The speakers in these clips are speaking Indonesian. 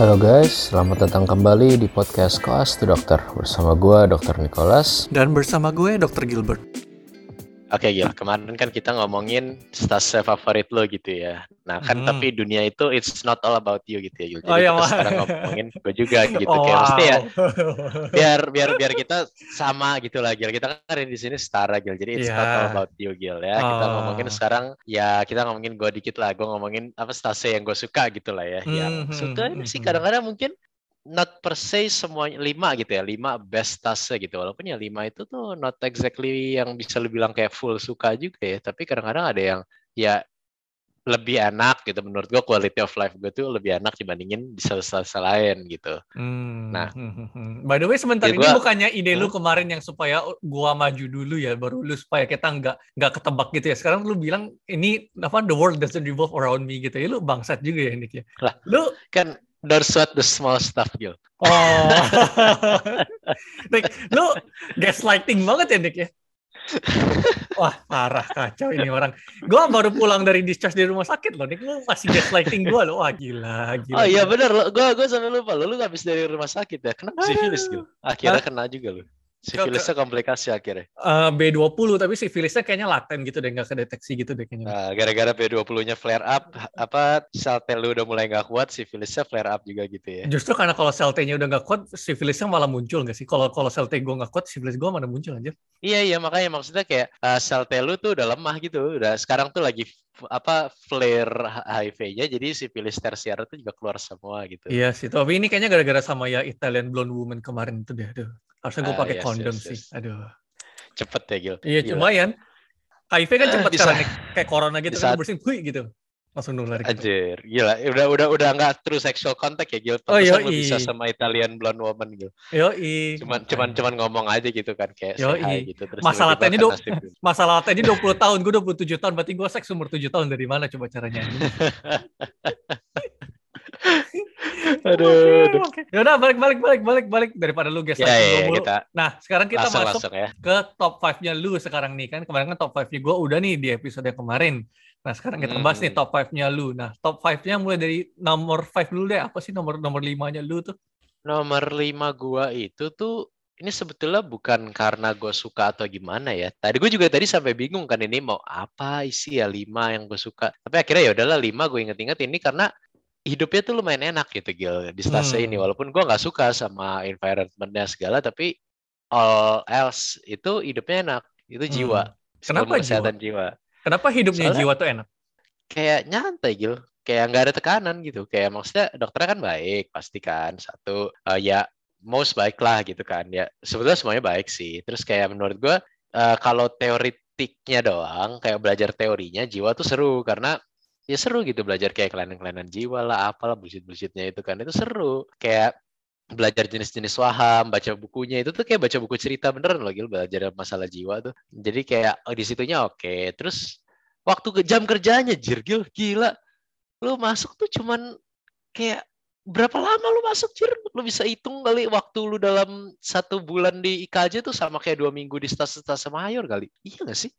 Halo guys, selamat datang kembali di podcast Koas to Dokter bersama gue Dr. Nicholas. Dan bersama gue Dr. Gilbert. Oke Gil, kemarin kan kita ngomongin stase favorit lo gitu ya. Nah kan Hmm. tapi dunia itu it's not all about you gitu ya Gil. Jadi Oh, iya, kita sekarang ngomongin gue juga gitu. Oh, Kayak mesti ya wow. biar biar biar kita sama gitu lah Gil. Kita kan ada di sini setara Gil. Jadi it's not Iya. all about you Gil ya. Kita Oh. ngomongin sekarang ya kita ngomongin gue dikit lah. Gue ngomongin apa stase yang gue suka gitu lah ya. Yang Hmm, suka hmm, sih hmm. kadang-kadang mungkin not per se semuanya lima gitu ya lima best stase gitu walaupun ya lima itu tuh not exactly yang bisa lu bilang kayak full suka juga ya tapi kadang-kadang ada yang ya lebih enak gitu menurut gua quality of life gue tuh lebih enak dibandingin di stase lain gitu Hmm, Nah. hmm, hmm, hmm. by the way sebentar Ya, ini gua- bukannya ide lu Hmm? kemarin yang supaya gua maju dulu ya baru lu supaya kita nggak nggak ketebak gitu ya. Sekarang lu bilang ini apa the world doesn't revolve around me gitu ya. Lu bangsat juga ya Nick ya. Lah. Lu kan don't sweat the small stuff Gil oh. Nick, lu gaslighting banget ya Nick ya. Wah, parah kacau ini orang. Gua baru pulang dari discharge di rumah sakit loh, Nick. Lu masih gaslighting gua loh. Wah, gila, gila. oh iya lo gue gue sampai lupa lo lu habis dari rumah sakit ya kenapa sifilis Gil akhirnya kena juga lo sifilisnya komplikasi akhirnya Eh, B20 tapi sifilisnya kayaknya laten gitu deh nggak kedeteksi gitu deh kayaknya. Nah, gara-gara B20-nya flare up, apa sel T lu udah mulai nggak kuat, sifilisnya flare up juga gitu ya. Justru karena kalau sel T-nya udah nggak kuat, sifilisnya malah muncul nggak sih? Kalau kalau sel T gue nggak kuat, sifilis gue mana muncul aja. Iya iya makanya maksudnya kayak uh, sel T lu tuh udah lemah gitu, udah sekarang tuh lagi apa flare HIV-nya, jadi sifilis tersier itu juga keluar semua gitu. Iya sih, tapi ini kayaknya gara-gara sama ya Italian blonde woman kemarin itu deh. Aduh, harusnya gue Ah, pakai yes, kondom yes, sih. yes. Aduh. Cepet ya Gil. Iya, Gila. lumayan. HIV kan Eh, cepat bisa. nih, kayak corona gitu Di kan bersin, hui gitu. Langsung nular gitu. Anjir, gila. Udah udah udah nggak true sexual contact ya Gil. Oh, Pantesan lu yoi. bisa sama Italian blonde woman gitu. Yoi. Cuman cuman cuman ngomong aja gitu kan kayak hi gitu terus Masalah tadi sifilis. Masalah tadi 20 tahun, gue 27 tahun, berarti gue seks umur 7 tahun dari mana coba caranya? Aduh, aduh. Oke. Yaudah balik balik balik balik balik daripada lu guys. Ya, ya, ya, kita Nah, sekarang kita langsung masuk langsung ya. ke top 5-nya lu sekarang nih kan. Kemarin kan top 5-nya gue udah nih di episode yang kemarin. Nah, sekarang kita bahas nih Hmm. top 5-nya lu. Nah, top 5-nya mulai dari nomor 5 dulu deh. Apa sih nomor nomor 5-nya lu tuh? Nomor lima gua itu tuh ini sebetulnya bukan karena gue suka atau gimana ya. Tadi gue juga tadi sampai bingung kan ini mau apa isi ya lima yang gue suka. Tapi akhirnya ya udahlah lima gue inget-inget ini karena hidupnya tuh lumayan enak gitu Gil di stase Hmm. ini. Walaupun gue nggak suka sama environmentnya segala, tapi all else itu hidupnya enak. Itu Hmm. jiwa. Kenapa kesehatan jiwa? Kenapa hidupnya Soalnya- jiwa tuh enak? Kayak nyantai Gil. Kayak nggak ada tekanan gitu. Kayak maksudnya dokternya kan baik pasti kan. Satu eh, ya most baik lah gitu kan ya sebetulnya semuanya baik sih terus kayak menurut gua eh, kalau teoritiknya doang kayak belajar teorinya jiwa tuh seru karena ya seru gitu belajar kayak kelainan-kelainan jiwa lah apalah bullshit-bullshitnya itu kan itu seru kayak belajar jenis-jenis waham baca bukunya itu tuh kayak baca buku cerita beneran loh Gil belajar masalah jiwa tuh jadi kayak oh, di situnya oke terus waktu ke jam kerjanya jir Gil gila lu masuk tuh cuman kayak berapa lama lu masuk Jir? Lu bisa hitung kali waktu lu dalam satu bulan di IKJ tuh sama kayak dua minggu di stase-stase mayor kali. Iya gak sih?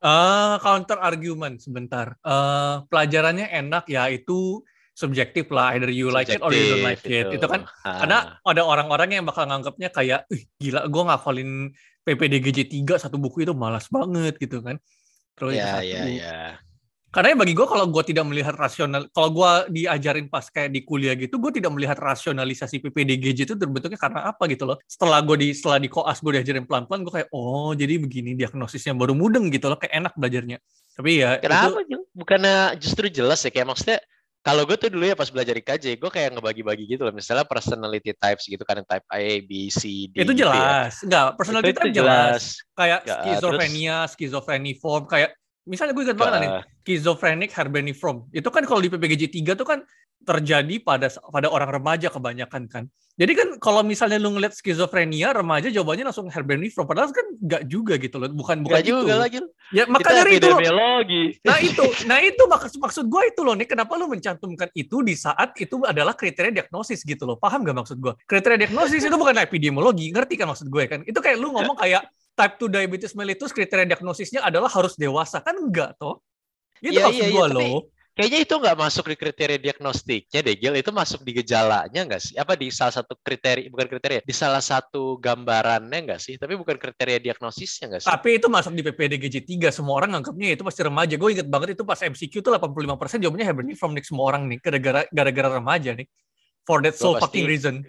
Eh, counter argument sebentar. Eh, pelajarannya enak ya itu subjektif lah. Either you like it or you don't like it. Itu kan Ah. Karena ada orang-orang yang bakal nganggapnya kayak, ih gila gue ngafalin PPDGJ 3 satu buku itu malas banget gitu kan. Terus ya, ya, ya. Karena bagi gue kalau gue tidak melihat rasional, kalau gue diajarin pas kayak di kuliah gitu, gue tidak melihat rasionalisasi PPDGJ itu terbentuknya karena apa gitu loh. Setelah gue di setelah di koas gue diajarin pelan-pelan, gue kayak oh jadi begini diagnosisnya baru mudeng gitu loh, kayak enak belajarnya. Tapi ya itu Kenapa Gil? Bukannya justru jelas ya kayak maksudnya kalau gue tuh dulu ya pas belajar IKJ, gue kayak ngebagi-bagi gitu loh. Misalnya personality types gitu kan, type A, B, C, D. itu gitu ya. jelas, enggak personality Itu- type itu jelas. Kayak Ya, skizofrenia, skizofreniform, kayak misalnya gue ingat banget nih, Ah, schizophrenic herbeniform. Itu kan kalau di PPGJ 3 tuh kan terjadi pada pada orang remaja kebanyakan kan. Jadi kan kalau misalnya lu ngeliat skizofrenia remaja jawabannya langsung herbeniform padahal kan enggak juga gitu loh. Bukan bukan Nggak itu. juga lagi. Ya Kita maka dari itu. Nah itu, nah itu maksud maksud gue itu loh nih kenapa lu mencantumkan itu di saat itu adalah kriteria diagnosis gitu loh. Paham gak maksud gue? Kriteria diagnosis itu bukan epidemiologi, ngerti kan maksud gue kan? Itu kayak lu ngomong kayak type 2 diabetes mellitus kriteria diagnosisnya adalah harus dewasa kan enggak toh? Itu Iya, maksud iya, iya, gue tapi loh. kayaknya itu nggak masuk di kriteria diagnostiknya deh, Gil. Itu masuk di gejalanya nggak sih? Apa di salah satu kriteria, bukan kriteria, di salah satu gambarannya nggak sih? Tapi bukan kriteria diagnosisnya nggak sih? Tapi itu masuk di PPDGJ 3. Semua orang nganggapnya itu pasti remaja. Gue inget banget itu pas MCQ tuh 85% jawabannya Hibernate from Nick semua orang nih. Gara-gara gara-gara remaja nih. For that so Gua fucking reason.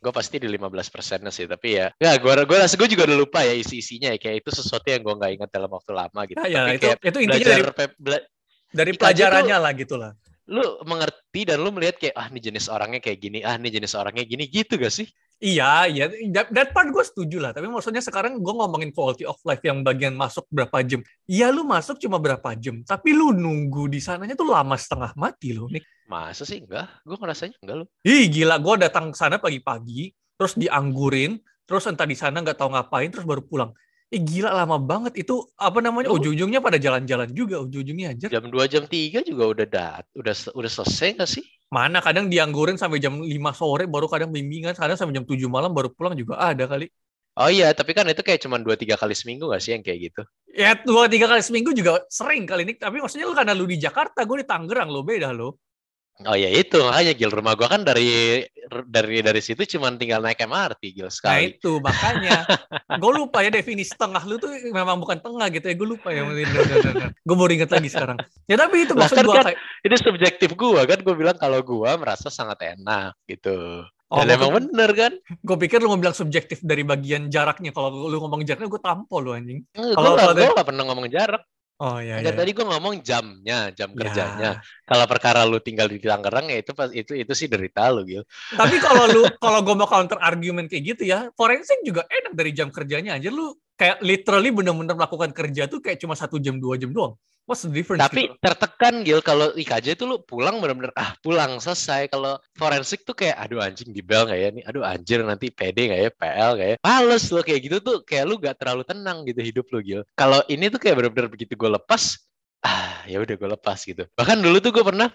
Gue pasti di 15 persennya sih tapi ya ya gue gue rasa gue juga udah lupa ya isi isinya ya kayak itu sesuatu yang gue nggak ingat dalam waktu lama gitu Nah, ya, tapi itu, kayak itu intinya belajar dari, bela- dari pelajarannya lah gitu lah. lu mengerti dan lu melihat kayak ah ini jenis orangnya kayak gini ah ini jenis orangnya gini gitu gak sih Iya, iya. That, that part gue setuju lah. Tapi maksudnya sekarang gue ngomongin quality of life yang bagian masuk berapa jam. Iya lu masuk cuma berapa jam. Tapi lu nunggu di sananya tuh lama setengah mati loh. Nih. masa sih enggak gue ngerasanya enggak lu Ih gila, gue datang ke sana pagi-pagi. Terus dianggurin. Terus entah di sana nggak tahu ngapain. Terus baru pulang. Ih gila lama banget. Itu apa namanya? Lu- Ujung-ujungnya pada jalan-jalan juga. Ujung-ujungnya aja. jam 2 jam 3 juga udah dat udah udah selesai gak sih Mana kadang dianggurin sampai jam 5 sore. Baru kadang bimbingan. Kadang sampai jam 7 malam baru pulang juga ada kali. oh iya tapi kan itu kayak cuma dua tiga kali seminggu gak sih yang kayak gitu Ya dua tiga kali seminggu juga sering kali ini. Tapi maksudnya lu karena lu di Jakarta, gue di Tangerang lo beda lo. Oh ya itu makanya gil rumah gua kan dari dari dari situ cuma tinggal naik MRT gil Nah sekali itu makanya gue lupa ya definisi tengah lu tuh memang bukan tengah gitu ya. Gue lupa ya. gue baru inget lagi sekarang. Ya tapi itu maksud kan- gue kan- kayak. itu subjektif gua kan gue bilang kalau gua merasa sangat enak gitu Oh, dan emang bener kan gue pikir lu mau bilang subjektif dari bagian jaraknya. Kalau lu ngomong jaraknya gue tampol lu anjing. gue Kalau- gak, gua dari- nggak pernah ngomong jarak Oh iya Dan iya. tadi gue ngomong jamnya, jam Ya. kerjanya. Kalau perkara lu tinggal di Tangerang ya itu pas itu itu sih derita lu, Gil. Tapi kalau lu kalau gue mau counter argument kayak gitu ya, forensik juga enak dari jam kerjanya aja lu kayak literally bener-bener melakukan kerja tuh kayak cuma satu jam dua jam doang. What's the difference? Tapi gitu? tertekan, Gil, kalau IKJ itu lu pulang bener-bener ah pulang selesai. Kalau forensik tuh kayak aduh anjing di bel nggak ya nih? Aduh anjir nanti PD nggak ya? PL nggak ya? Males lo kayak gitu tuh kayak lu gak terlalu tenang gitu hidup lu, Gil. Kalau ini tuh kayak bener-bener begitu gue lepas, ah ya udah gue lepas gitu. Bahkan dulu tuh gue pernah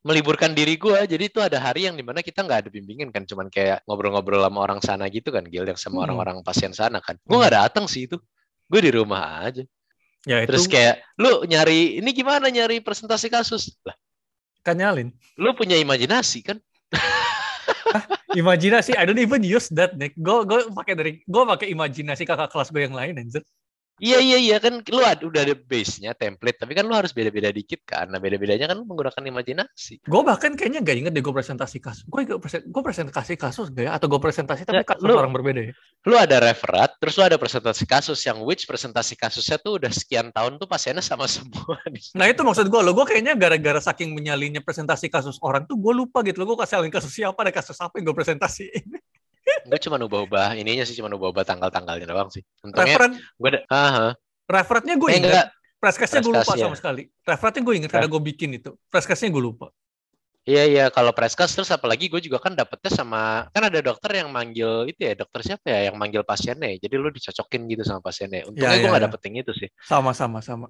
meliburkan diri gue jadi itu ada hari yang di mana kita nggak ada bimbingan kan cuman kayak ngobrol-ngobrol sama orang sana gitu kan Gil yang sama Hmm. orang-orang pasien sana kan gue nggak datang sih itu gue di rumah aja ya itu terus kayak lu nyari ini gimana nyari presentasi kasus lah kan nyalin. lu punya imajinasi kan Imajinasi, I don't even use that, Nick. Gue gue pakai dari gue pakai imajinasi kakak kelas gue yang lain, anjir. Iya iya iya kan lu ad- udah ada base-nya template tapi kan lu harus beda-beda dikit kan nah beda-bedanya kan lu menggunakan imajinasi Gue bahkan kayaknya gak inget deh gue presentasi kasus. Gue presen, gue presentasi kasus gak ya? Atau gue presentasi tapi Ya, kasus lu- orang berbeda ya? lu ada referat terus lu ada presentasi kasus yang which presentasi kasusnya tuh udah sekian tahun tuh pasiennya sama semua nih Nah itu maksud gue loh. Gue kayaknya gara-gara saking menyalinya presentasi kasus orang tuh gue lupa gitu loh. Gue kasih kasus siapa, ada kasus apa yang gue presentasiin. gue cuma ubah-ubah ininya sih cuma ubah-ubah tanggal-tanggalnya doang sih untungnya Referen, gue ada Haha. referatnya gue Eh, inget. enggak Preskesnya gue lupa ya. sama sekali. Referatnya gue inget karena gue bikin itu. Preskesnya gue lupa. Iya iya kalau preskas terus apalagi gue juga kan dapetnya sama kan ada dokter yang manggil itu ya dokter siapa ya yang manggil pasiennya ya. jadi lu dicocokin gitu sama pasiennya untungnya Ya, gue ya, nggak ya. dapet yang itu sih Sama sama sama.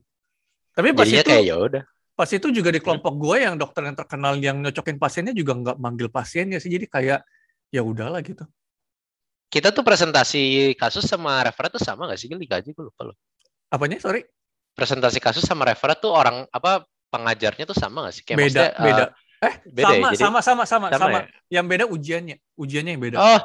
Tapi pas jadinya itu kayak ya udah pas itu juga di kelompok gue yang dokter yang terkenal yang nyocokin pasiennya juga nggak manggil pasiennya sih. Jadi kayak ya udahlah gitu. Kita tuh presentasi kasus sama referat tuh sama gak sih Gil? gaji gue lupa loh Apanya? Sorry. presentasi kasus sama referat tuh orang apa pengajarnya tuh sama gak sih kayak beda beda. Eh, beda sama, ya? Jadi- sama sama sama sama sama. ya? Yang beda ujiannya. Ujiannya yang beda. oh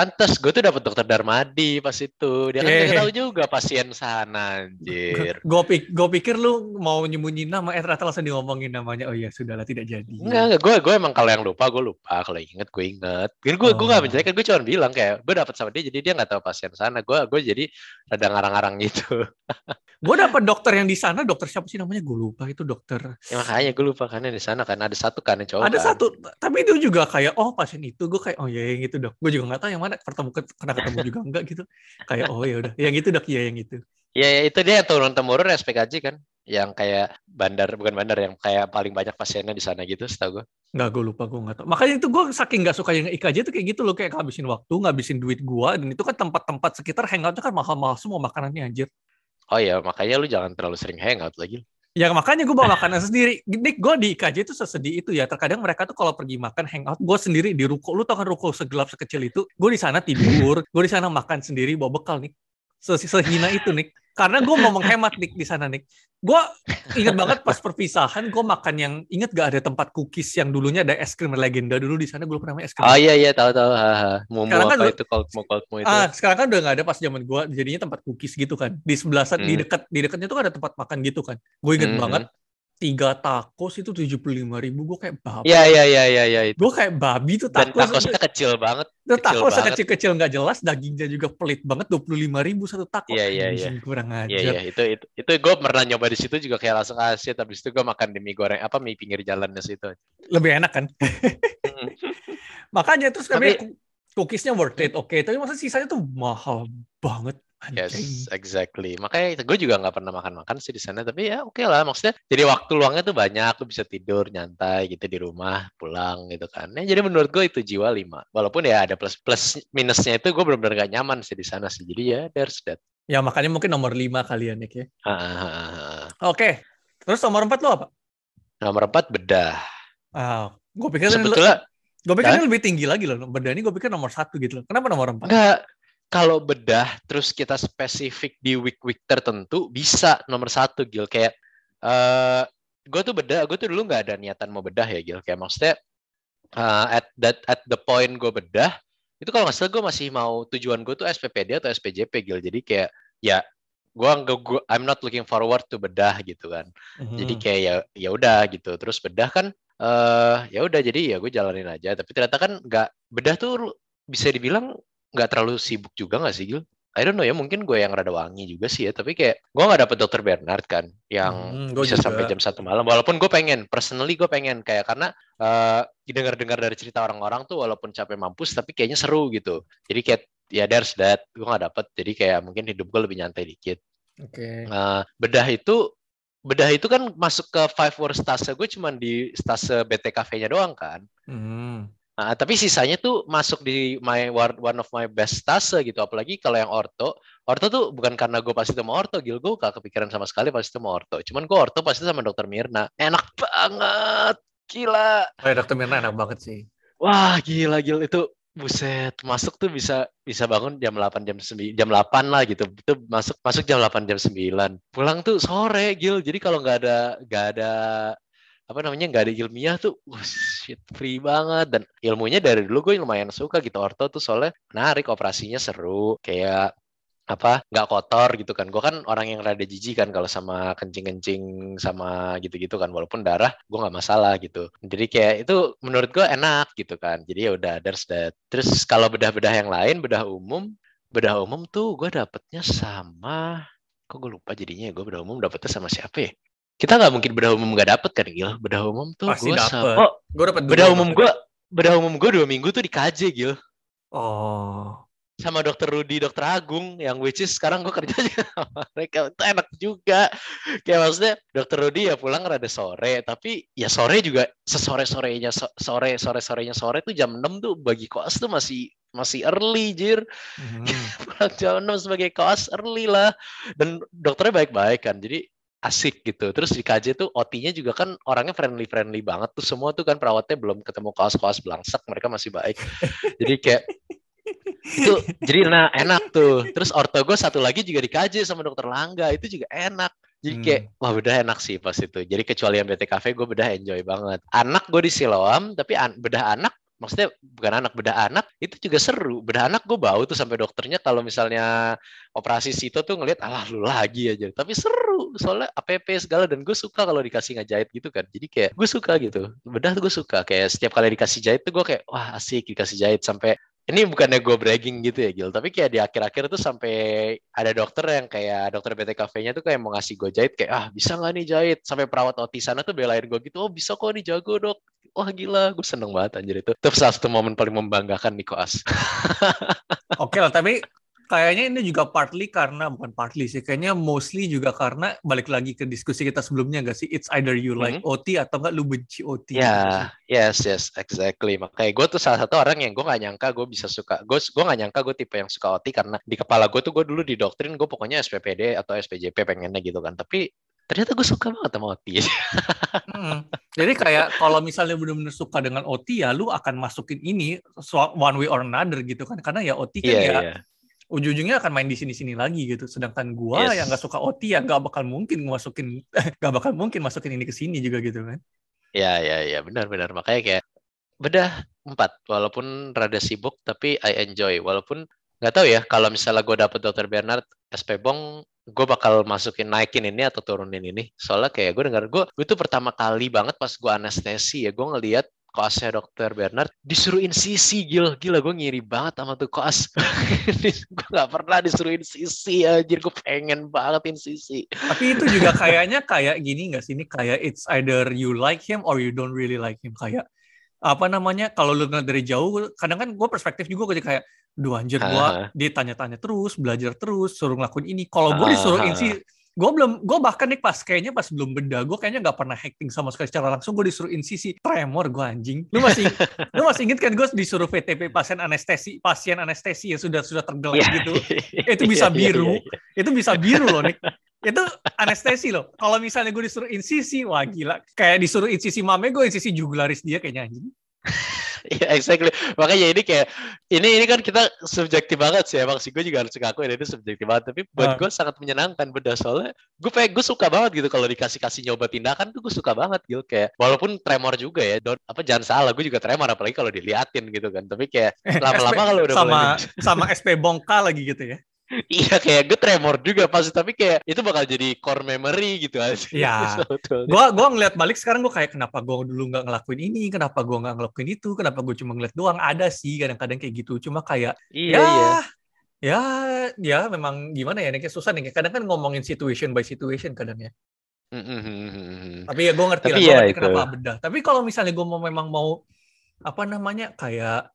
pantas gue tuh dapet dokter Darmadi pas itu dia kan Eh. nggak tahu juga pasien sana anjir Gue pik gue pikir lu mau nyembunyiin nama, eh ternyata langsung diomongin namanya. Oh iya, sudahlah tidak jadi. Enggak, enggak. Gue, gue emang kalau yang lupa, gue lupa. Kalau inget, gue inget. Jadi gue, gue gak Oh. menjelekkan. Gue cuma bilang kayak, gue dapet sama dia, jadi dia gak tahu pasien sana. Gue, gue jadi rada ngarang-ngarang gitu. Gue dapat dokter yang di sana, dokter siapa sih namanya? Gue lupa itu dokter. Ya, makanya gue lupa kan di sana kan ada satu kan yang cowok. Ada kan. satu, tapi itu juga kayak oh pasien itu gue kayak oh ya yang itu dok. Gue juga nggak tahu yang mana ketemu pernah ketemu juga enggak gitu. Kayak oh ya udah, yang itu dok ya yang itu. Ya, ya, itu dia turun temurun SPKJ kan. Yang kayak bandar, bukan bandar, yang kayak paling banyak pasiennya di sana gitu, setahu gue. Nggak gue lupa gue nggak tahu. Makanya itu gue saking nggak suka yang IKJ itu kayak gitu loh kayak ngabisin waktu, ngabisin duit gue dan itu kan tempat-tempat sekitar hangoutnya kan mahal-mahal semua makanannya anjir. Oh iya, makanya lu jangan terlalu sering hangout lagi. Ya makanya gue bawa makanan sendiri. Nick, gue di IKJ itu sesedih itu ya. Terkadang mereka tuh kalau pergi makan hangout, gue sendiri di ruko. Lu tau kan ruko segelap sekecil itu? Gue di sana tidur, gue di sana makan sendiri bawa bekal nih. Se- Sehina itu Nick. Karena gue mau menghemat nih di sana nih. Gue inget banget pas perpisahan gue makan yang inget gak ada tempat cookies yang dulunya ada es krim legenda dulu di sana gue lupa namanya es krim. Oh iya iya tahu tahu. Mau Sekarang kan apa itu Coldmo Coldmo itu. Ah, sekarang kan udah gak ada pas zaman gue jadinya tempat cookies gitu kan. Di sebelah di Hmm. dekat di dekatnya tuh kan ada tempat makan gitu kan. Gue inget Mhm. banget tiga tacos itu tujuh puluh lima ribu gue kayak babi. Iya iya iya iya iya itu. Gue kayak babi tuh Dan tacos. takosnya kecil banget. Itu kecil tacos banget. sekecil-kecil nggak jelas, dagingnya juga pelit banget, dua puluh lima ribu satu tacos. Iya, iya, iya. Kurang ajar. Iya iya itu itu itu gue pernah nyoba di situ juga kayak langsung asyik habis itu gue makan di mie goreng apa mie pinggir jalannya situ. Lebih enak kan? Makanya terus Tapi- kami cookiesnya worth it, oke. Tapi masa sisanya tuh mahal banget. Yes, Anjing. exactly. Makanya gue juga nggak pernah makan-makan sih di sana, tapi ya oke lah. Maksudnya jadi waktu luangnya tuh banyak, lu bisa tidur nyantai gitu di rumah, pulang gitu kan. Ya, jadi menurut gue itu jiwa lima. Walaupun ya ada plus plus minusnya itu gue benar-benar gak nyaman sih di sana sih. Jadi ya there's that. Ya makanya mungkin nomor lima kalian ya. Ah, ah, ah, ah. Oke. Terus nomor empat lo apa? Nomor empat bedah. Ah, gue pikir Sebetulnya gue pikir ini lebih tinggi lagi loh. Beda ini gue pikir nomor satu gitu loh. Kenapa nomor empat? enggak kalau bedah terus kita spesifik di week-week tertentu bisa nomor satu Gil. Kayak eh gue tuh bedah gue tuh dulu nggak ada niatan mau bedah ya Gil. Kayak maksudnya eh, at that at the point gue bedah itu kalau nggak salah gue masih mau tujuan gue tuh SPPD atau SPJP Gil. Jadi kayak ya gue gua, I'm not looking forward to bedah gitu kan. Jadi Hmm. kayak ya ya udah gitu. Terus bedah kan eh ya udah. Jadi ya gue jalanin aja. Tapi ternyata kan nggak bedah tuh bisa dibilang nggak terlalu sibuk juga nggak sih Gil? I don't know ya mungkin gue yang rada wangi juga sih ya tapi kayak gue nggak dapet dokter Bernard kan yang Hmm, gua bisa juga. sampai jam satu malam walaupun gue pengen personally gue pengen kayak karena eh dengar-dengar dari cerita orang-orang tuh walaupun capek mampus tapi kayaknya seru gitu jadi kayak ya there's that gue nggak dapet jadi kayak mungkin hidup gue lebih nyantai dikit Oke. Nah, bedah itu bedah itu kan masuk ke five worst stase gue cuman di stase BTKV-nya doang kan. Hmm. Nah, tapi sisanya tuh masuk di my one one of my best stase gitu. Apalagi kalau yang orto, orto tuh bukan karena gue pasti sama orto, gil gue gak kepikiran sama sekali pasti sama orto. Cuman gue orto pasti sama dokter Mirna. Enak banget, gila. Oh, dokter Mirna enak banget sih. Wah, gila gila itu buset masuk tuh bisa bisa bangun jam 8 jam 9 jam 8 lah gitu. Itu masuk masuk jam 8 jam 9. Pulang tuh sore gil. Jadi kalau nggak ada nggak ada apa namanya nggak ada ilmiah tuh wah, shit free banget. Dan ilmunya dari dulu gue lumayan suka gitu orto tuh soalnya menarik operasinya seru kayak apa nggak kotor gitu kan. Gue kan orang yang rada jijik kan kalau sama kencing-kencing sama gitu-gitu kan walaupun darah gue nggak masalah gitu. Jadi kayak itu menurut gue enak gitu kan. Jadi ya udah there's that. Terus kalau bedah-bedah yang lain bedah umum bedah umum tuh gue dapetnya sama kok gue lupa jadinya ya gue bedah umum dapetnya sama siapa ya kita nggak mungkin bedah umum nggak dapet kan Gil bedah umum tuh Pasti gue dapet. sama oh Gue dapat dua bedah umum gue bedah umum gue dua minggu tuh di KJ Gil Oh. sama dokter Rudi, dokter Agung, yang which is sekarang gue kerja sama mereka itu enak juga. Kayak maksudnya dokter Rudi ya pulang rada sore, tapi ya sore juga sesore sorenya sore sore sorenya sore tuh jam 6 tuh bagi koas tuh masih masih early jir Hmm. pulang jam 6 sebagai koas early lah dan dokternya baik-baik kan jadi asik gitu. Terus di KJ tuh OT-nya juga kan orangnya friendly friendly banget tuh. Semua tuh kan perawatnya belum ketemu koas-koas belangsak mereka masih baik. Jadi kayak itu jadi nah enak tuh. Terus orto gue satu lagi juga di KJ sama dokter Langga itu juga enak. Jadi Hmm. kayak wah bedah enak sih pas itu. Jadi kecuali yang BTKV gue bedah enjoy banget. Anak gue di Siloam tapi an- bedah anak maksudnya bukan anak bedah anak itu juga seru. Bedah anak gue bau tuh sampai dokternya kalau misalnya operasi situ tuh ngelihat alah lu lagi aja. Tapi seru soalnya APP segala dan gue suka kalau dikasih ngejahit gitu kan. Jadi kayak gue suka gitu. Bedah tuh gue suka. Kayak setiap kali dikasih jahit tuh gue kayak wah asik dikasih jahit. Sampai ini bukannya gue bragging gitu ya Gil, tapi kayak di akhir-akhir tuh sampai ada dokter yang kayak dokter BTKV-nya tuh kayak mau ngasih gue jahit kayak ah bisa nggak nih jahit? Sampai perawat OT sana tuh belain gue gitu oh bisa kok nih jago dok. Wah gila gue seneng banget anjir itu. Itu salah satu momen paling membanggakan di koas. Oke lah, tapi kayaknya ini juga partly karena bukan partly sih, kayaknya mostly juga karena balik lagi ke diskusi kita sebelumnya nggak sih? It's either you like OT atau nggak lu benci OT. gitu sih. ya yes yes exactly makanya gue tuh salah satu orang yang gue nggak nyangka gue bisa suka gue gue nggak nyangka gue tipe yang suka OT karena di kepala gue tuh gue dulu didoktrin gue pokoknya SPPD atau SPJP pengennya gitu kan tapi ternyata gue suka banget sama OT Hmm. Jadi kayak kalau misalnya benar-benar suka dengan OT ya lu akan masukin ini one way or another gitu kan karena ya OT kan iya ya iya ujung-ujungnya akan main di sini-sini lagi gitu. Sedangkan gua Yes. yang nggak suka OT ya nggak bakal mungkin masukin nggak bakal mungkin masukin ini ke sini juga gitu kan. Ya, ya, ya, benar-benar. Makanya kayak bedah empat, walaupun rada sibuk, tapi I enjoy. Walaupun nggak tahu ya, kalau misalnya gue dapet Dr. Bernard, SP Bong, gue bakal masukin naikin ini atau turunin ini. Soalnya kayak gue dengar, gue, gue tuh pertama kali banget pas gue anestesi ya, gue ngeliat koasnya Dr. Bernard disuruh insisi gila gila gue ngiri banget sama tuh koas. Gue nggak pernah disuruh insisi anjir. Gue pengen banget insisi Tapi itu juga kayaknya kayak gini nggak sih? Ini kayak it's either you like him or you don't really like him. Kayak apa namanya kalau lu ngeliat dari jauh kadang kan gue perspektif juga gue kayak duh anjir gue Aha. dia tanya-tanya terus belajar terus suruh ngelakuin ini. Kalau gue Ah, disuruh ah, insi gue belum gue bahkan nih pas kayaknya pas belum beda gue kayaknya nggak pernah hacking sama sekali secara langsung gue disuruh insisi tremor gue anjing. Lu masih lu masih inget kan gue disuruh VTP pasien anestesi pasien anestesi ya sudah sudah tergelek Iya. gitu? Itu bisa Iya, iya, biru. iya, iya. itu bisa biru loh nih itu anestesi loh. Kalau misalnya gue disuruh insisi wah gila. Kayak disuruh insisi mame gue insisi jugularis dia kayaknya anjing Iya, exactly. Makanya ini kayak ini ini kan kita subjektif banget sih. Emang sih gue juga harus ngakuin ini subjektif banget. Tapi buat Ah. gue sangat menyenangkan beda soalnya gue pengen gue suka banget gitu kalau dikasih kasih nyoba tindakan tuh gue suka banget gitu kayak walaupun tremor juga ya. Don't, apa jangan salah gue juga tremor apalagi kalau diliatin gitu kan. Tapi kayak lama-lama kalau udah sama mulai sama SP bongka lagi gitu ya iya kayak gue tremor juga pasti tapi kayak itu bakal jadi core memory gitu aja. Iya. Sebetulnya. gue gua ngeliat balik sekarang gue kayak kenapa gue dulu nggak ngelakuin ini kenapa gue nggak ngelakuin itu kenapa gue cuma ngeliat doang ada sih kadang-kadang kayak gitu cuma kayak Iya ya iya. ya ya memang gimana ya nih kayak susah nih kadang kan ngomongin situation by situation kadang ya Mm, mm, mm, mm, mm. tapi ya gue ngerti Tapi lah ya ngerti itu. kenapa bedah tapi kalau misalnya gue mau memang mau apa namanya kayak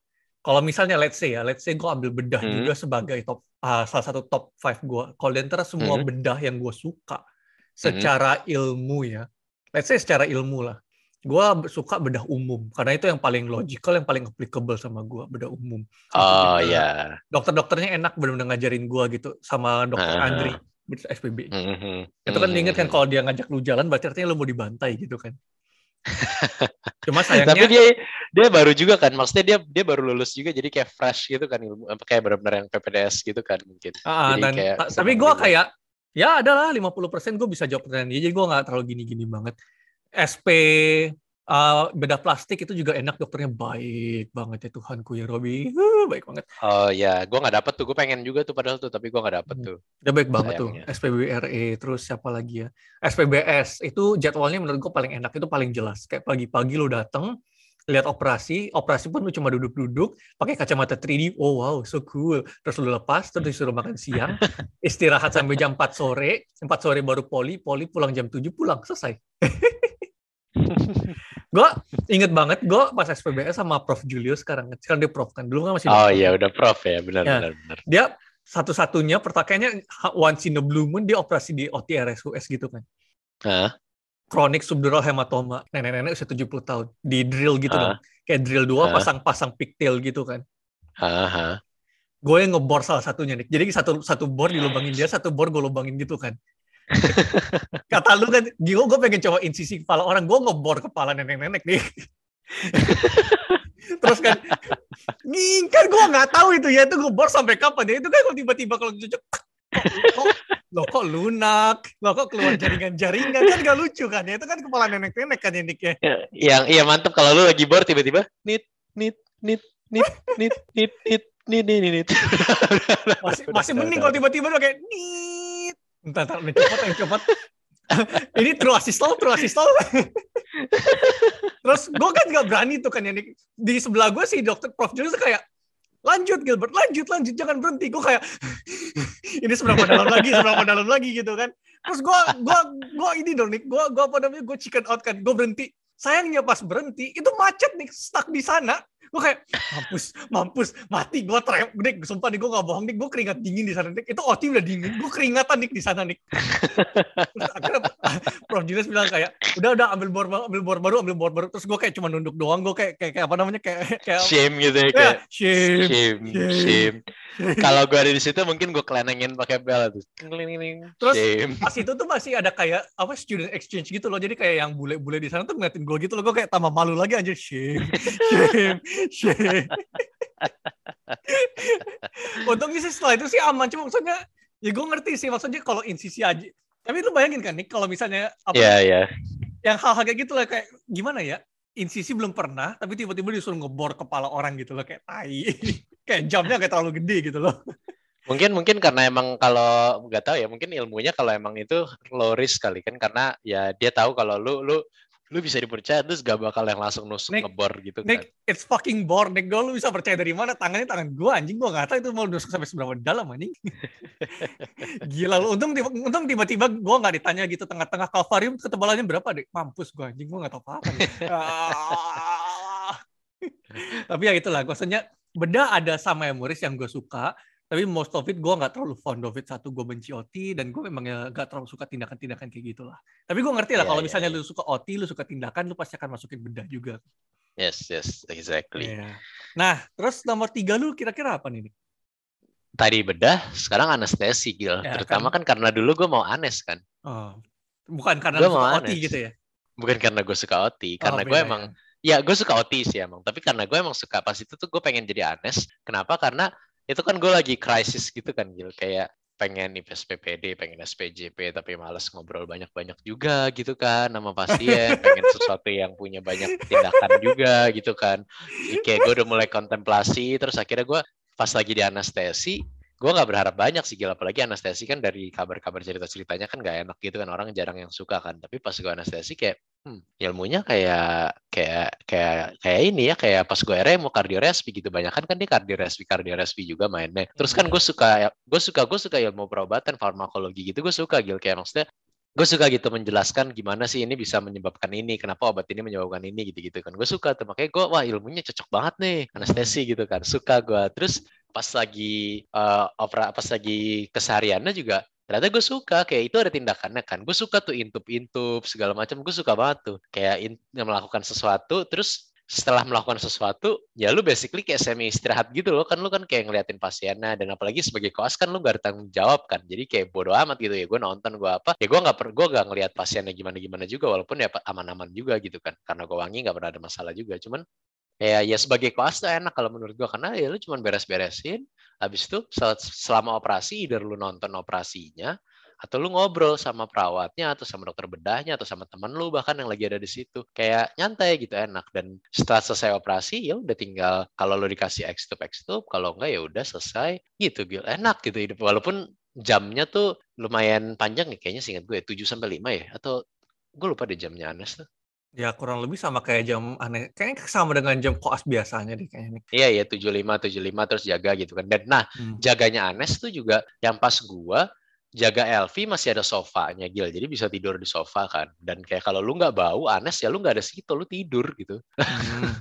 kalau misalnya let's say ya let's say gue ambil bedah Hmm. juga sebagai top ah, salah satu top 5 gue kalau di antara semua Hmm. bedah yang gue suka secara ilmu ya let's say secara ilmu lah gue suka bedah umum karena itu yang paling logical yang paling applicable sama gue bedah umum Oh Gitu. ya. dokter-dokternya enak benar-benar ngajarin gue gitu sama dokter Ah. Andri SPB Mm, mm, mm. itu kan Mm, diinget kan kalau dia ngajak lu jalan berarti artinya lu mau dibantai gitu kan cuma Tapi sayangnya dia dia baru juga kan, maksudnya dia dia baru lulus juga jadi kayak fresh gitu kan ilmu kayak benar-benar yang PPDS gitu kan mungkin. Ah, Jadi dan kayak tapi gue juga. kayak ya adalah 50% gue bisa jawab pertanyaan dia jadi gue nggak terlalu gini-gini banget SP uh, bedah plastik itu juga enak dokternya baik banget ya Tuhanku ya Robi Huh, baik banget Oh ya, gue nggak dapet tuh, gue pengen juga tuh padahal tuh, tapi gue nggak dapet Hmm. tuh. dia baik banget tuh Sayangnya. SPBRE terus siapa lagi ya SPBS itu jadwalnya menurut gue paling enak itu paling jelas kayak pagi-pagi lu dateng lihat operasi operasi pun lu cuma duduk-duduk pakai kacamata 3D oh wow so cool terus lu lepas terus disuruh makan siang istirahat sampai jam 4 sore 4 sore baru poli poli pulang jam 7 pulang selesai gue inget banget gue pas SPBS sama Prof Julius sekarang sekarang dia Prof kan dulu kan masih Oh iya, udah prof ya, benar Ya. benar benar. dia satu-satunya pertakainya once in a blue moon dia operasi di OTRSUS gitu kan. Hah? kronik subdural hematoma. Nenek-nenek usia 70 tahun di drill gitu dong kayak drill dua pasang-pasang pigtail gitu kan. Gue yang ngebor salah satunya nih jadi satu satu bor dilubangin dia satu bor gue lubangin gitu kan kata lu kan gue gue pengen coba insisi kepala orang gue ngebor kepala nenek-nenek nih. Terus kan nih kan gue nggak tahu itu ya itu ngebor sampai kapan ya? Itu kan kalau tiba-tiba kalau cocok kok, lo kok lunak? Lo kok keluar jaringan-jaringan? Kan gak lucu kan ya itu kan kepala nenek-nenek kan ya Nick ya Yang iya mantep kalau lu lagi bor tiba-tiba nit nit nit nit nit nit nit nit nit nit masih masih mending kalau tiba-tiba lo kayak nit entar entar yang cepat yang ini true asistol true asistol terus gue kan nggak berani tuh kan ya Nick. di sebelah gue sih dokter prof. Julius kayak lanjut Gilbert lanjut lanjut jangan berhenti. Gue kayak ini seberapa dalam lagi seberapa dalam lagi gitu kan. Terus gue gue gue ini dong Nick. Gue gue apa namanya gue chicken out kan. Gue berhenti. Sayangnya pas berhenti itu macet nih stuck di sana gue kayak mampus mampus mati gue trem Nick sumpah nih gue gak bohong Nick gue keringat dingin di sana Nick itu OT udah dingin gue keringatan Nick di sana Nick terus akhirnya Prof. Julius bilang kayak udah udah ambil bor baru ambil bor baru ambil bor baru. Terus gue kayak cuma nunduk doang gue kayak, kayak kayak apa namanya kayak kayak Shame gitu ya ya, kayak shame shame Shame. shame. Kalau gue ada di situ mungkin gue kelenengin pakai bel tuh. Terus- shame. pas itu tuh masih ada kayak apa student exchange gitu loh. Jadi kayak yang bule-bule di sana tuh ngeliatin gue gitu loh. Gue kayak tambah malu lagi anjir. Shame shame Untungnya sih setelah itu sih aman. Cuma maksudnya, ya gue ngerti sih maksudnya kalau insisi aja. Tapi lu bayangin kan nih kalau misalnya apa Iya, iya. yang hal-hal kayak gitu lah kayak gimana ya? Insisi belum pernah, tapi tiba-tiba disuruh ngebor kepala orang gitu loh kayak tai. kayak jamnya kayak terlalu gede gitu loh. Mungkin mungkin karena emang kalau nggak tahu ya, mungkin ilmunya kalau emang itu low risk kali kan karena ya dia tahu kalau lu lu lu bisa dipercaya terus gak bakal yang langsung nusuk Nick, ngebor gitu kan. Nick, it's fucking bore. Nick, gue lu bisa percaya dari mana? Tangannya tangan gue anjing. Gue gak tahu itu mau nusuk sampai seberapa dalam anjing. Gila lu. Untung tiba, untung tiba-tiba gue gak ditanya gitu tengah-tengah kalvarium ketebalannya berapa deh. Mampus gue anjing. Gue gak tahu apa-apa. Ah. Tapi ya itulah. Maksudnya beda ada sama Emuris yang gue suka. Tapi most of it gue gak terlalu fond of it. Satu gue benci OT dan gue memang ya gak terlalu suka tindakan-tindakan kayak gitulah. Tapi gue ngerti lah Iya, kalau iya, misalnya lu suka OT, lu suka tindakan, lu pasti akan masukin bedah juga. Yes, yes, exactly. Iya. Nah, terus nomor tiga lu kira-kira apa nih? Tadi bedah, sekarang anestesi, Gil. Ya, Terutama kan. karena dulu gue mau anes kan. Oh, bukan karena Gua suka OT gitu ya? Bukan karena gue suka OT, karena Oh, gue emang ya. Ya, gue suka OT sih emang. Tapi karena gue emang suka pas itu tuh gue pengen jadi anes. Kenapa? Karena itu kan gue lagi krisis gitu kan, Gil. Kayak pengen IPS PPD, pengen SPJP, tapi males ngobrol banyak-banyak juga gitu kan sama pasien. pengen sesuatu yang punya banyak tindakan juga gitu kan. Jadi kayak gue udah mulai kontemplasi, terus akhirnya gue pas lagi di anestesi, gue nggak berharap banyak sih gila apalagi anestesi kan dari kabar-kabar cerita-ceritanya kan nggak enak gitu kan orang jarang yang suka kan. Tapi pas gue anestesi kayak hmm, ilmunya kayak kayak kayak kayak ini ya kayak pas gue RE mau kardiorespi gitu. Banyak kan kan dia kardiorespi kardiorespi juga mainnya. Terus kan gue suka gue suka gue suka ilmu perobatan farmakologi gitu gue suka gil. Kayak maksudnya gue suka gitu menjelaskan gimana sih ini bisa menyebabkan ini, kenapa obat ini menyebabkan ini gitu-gitu kan. Gue suka tuh. Makanya gue wah ilmunya cocok banget nih anestesi gitu kan. Suka gue. Terus pas lagi uh, opera pas lagi kesehariannya juga ternyata gue suka. Kayak itu ada tindakannya kan. Gue suka tuh intup-intup segala macam. Gue suka banget tuh. Kayak in, melakukan sesuatu terus setelah melakukan sesuatu, ya lu basically kayak semi istirahat gitu loh, kan lu kan kayak ngeliatin pasiennya, dan apalagi sebagai koas kan lu gak ada tanggung jawab kan, jadi kayak bodo amat gitu ya, gue nonton gue apa, ya gue nggak per, gue gak ngeliat pasiennya gimana gimana juga, walaupun ya aman-aman juga gitu kan, karena gue wangi nggak pernah ada masalah juga, cuman ya ya sebagai koas tuh enak kalau menurut gue karena ya lu cuma beres-beresin, habis itu selama operasi, either lu nonton operasinya, atau lu ngobrol sama perawatnya atau sama dokter bedahnya atau sama teman lu bahkan yang lagi ada di situ. Kayak nyantai gitu enak. Dan setelah selesai operasi ya udah tinggal kalau lu dikasih X tube kalau enggak ya udah selesai. Gitu gil. Enak gitu hidup. Walaupun jamnya tuh lumayan panjang nih kayaknya singkat gue 7 sampai 5 ya? Atau gue lupa deh jamnya Anes tuh Ya kurang lebih sama kayak jam aneh. Kayaknya sama dengan jam koas biasanya deh kayaknya. Iya iya 75 75 terus jaga gitu kan. Dan nah, hmm. jaganya Anes tuh juga yang pas gua jaga Elvi masih ada sofanya Gil. Jadi bisa tidur di sofa kan. Dan kayak kalau lu nggak bau Anes ya lu nggak ada situ lu tidur gitu. Hmm.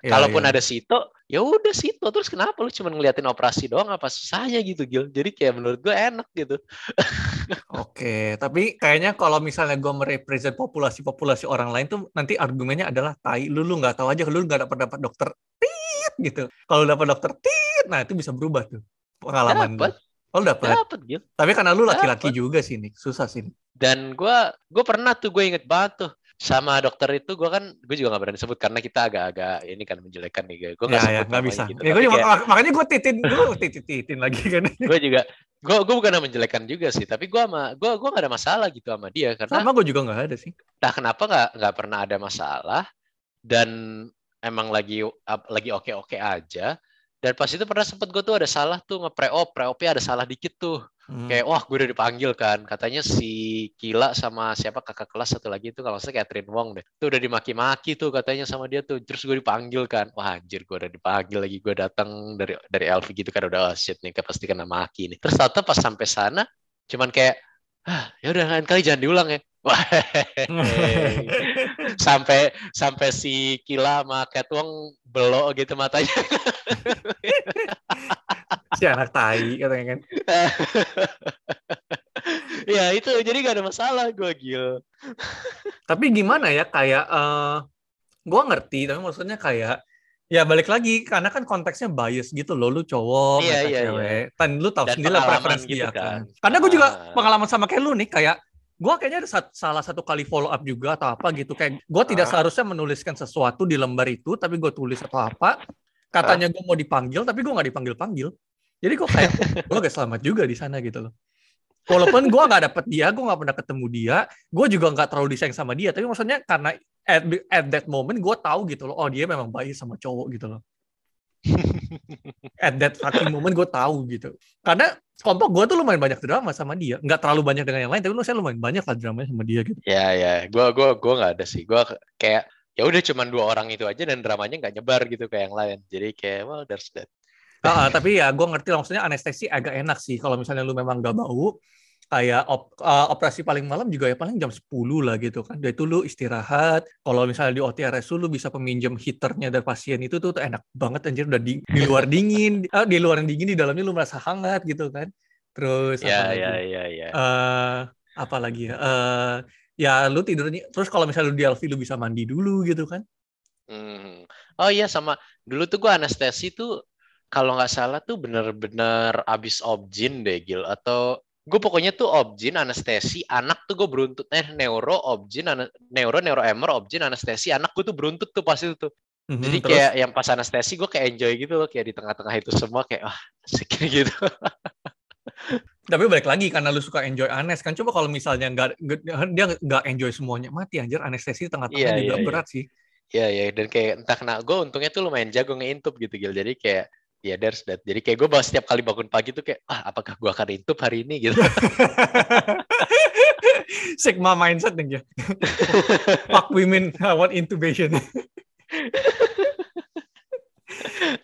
Ya, Kalaupun ya. ada Sito, ya udah Sito. Terus kenapa lu cuma ngeliatin operasi doang apa susahnya gitu, Gil? Jadi kayak menurut gue enak gitu. Oke, tapi kayaknya kalau misalnya gue merepresent populasi-populasi orang lain tuh nanti argumennya adalah tai lu lu nggak tahu aja lu nggak dapat dapat dokter tit gitu. Kalau dapat dokter tit, nah itu bisa berubah tuh pengalaman. Dapat. Oh dapat. Dapat gitu. Tapi karena lu laki-laki juga sih nih, susah sih. Nih. Dan gue gue pernah tuh gue inget banget tuh sama dokter itu gue kan gue juga gak berani sebut karena kita agak-agak ini kan menjelekan nih. Gue nggak ya, sebut ya, bisa. gitu. ya, gue juga, kayak, makanya gue titin gue titin titin lagi kan. Gue juga gue gue bukan menjelekan juga sih tapi gue sama gue gue gak ada masalah gitu sama dia karena sama gue juga nggak ada sih. Nah kenapa nggak nggak pernah ada masalah dan emang lagi lagi oke oke aja dan pas itu pernah sempet gue tuh ada salah tuh nge-pre-op, pre-opnya ada salah dikit tuh. Hmm. Kayak wah gue udah dipanggil kan. Katanya si Kila sama siapa kakak kelas satu lagi itu kalau saya Catherine Wong deh. Tuh udah dimaki-maki tuh katanya sama dia tuh. Terus gue dipanggil kan. Wah anjir gue udah dipanggil lagi. Gue datang dari dari LV gitu kan udah oh, shit nih pasti kena maki nih. Terus ternyata pas sampai sana cuman kayak ah, ya udah lain kali jangan diulang ya. Wah, sampai sampai si Kila sama Catwong belok gitu matanya. si anak tai katanya kan. ya itu jadi gak ada masalah gue gil. tapi gimana ya kayak uh, gue ngerti tapi maksudnya kayak ya balik lagi karena kan konteksnya bias gitu loh lu cowok iya, iya, cewek iya. dan lu tahu sendiri lah preferensi gitu dia kan. kan. Karena gue juga Ah. pengalaman sama kayak lu nih kayak gue kayaknya ada sat- salah satu kali follow up juga atau apa gitu kayak gue tidak Ah. seharusnya menuliskan sesuatu di lembar itu tapi gue tulis atau apa katanya gue mau dipanggil tapi gue nggak dipanggil panggil jadi kok kayak gue gak selamat juga di sana gitu loh. Walaupun gue nggak dapet dia gue nggak pernah ketemu dia gue juga nggak terlalu disayang sama dia tapi maksudnya karena at, at that moment gue tahu gitu loh oh dia memang baik sama cowok gitu loh at that fucking moment gue tahu gitu. Karena kelompok gue tuh lumayan banyak drama sama dia. Nggak terlalu banyak dengan yang lain tapi lu saya lumayan banyak lah dramanya sama dia gitu. Ya ya. Gue gua gua nggak ada sih. Gue kayak ya udah cuman dua orang itu aja dan dramanya nggak nyebar gitu kayak yang lain. Jadi kayak well there's that. Uh, tapi ya gue ngerti lah. Maksudnya anestesi agak enak sih. Kalau misalnya lu memang gak bau kayak op, uh, operasi paling malam juga ya paling jam 10 lah gitu kan. Dari itu lu istirahat. Kalau misalnya di OTRS lu bisa peminjam heaternya dari pasien itu tuh, tuh enak banget anjir udah di, di luar dingin, uh, di luar dingin di dalamnya lu merasa hangat gitu kan. Terus ya, apa ya, lagi? ya, ya. Uh, apa lagi ya? Uh, ya lu tidurnya terus kalau misalnya lu di LV lu bisa mandi dulu gitu kan. Hmm. Oh iya sama dulu tuh gua anestesi tuh kalau nggak salah tuh bener-bener abis objin deh Gil atau gue pokoknya tuh objin anestesi anak tuh gue beruntut eh neuro objin neuro neuro emer objin anestesi anak gue tuh beruntut tuh pas itu tuh mm-hmm, jadi terus? kayak yang pas anestesi gue kayak enjoy gitu loh kayak di tengah-tengah itu semua kayak ah asik gitu tapi balik lagi karena lu suka enjoy anes kan coba kalau misalnya nggak dia nggak enjoy semuanya mati anjir anestesi tengah-tengah yeah, juga yeah, berat yeah. sih Iya, iya. Dan kayak entah kena gue untungnya tuh lumayan jago ngeintup gitu, Gil. Jadi kayak ya yeah, there's that. Jadi kayak gue bahas setiap kali bangun pagi tuh kayak, ah apakah gue akan intub hari ini gitu. Sigma mindset nih ya. Fuck women, I want intubation.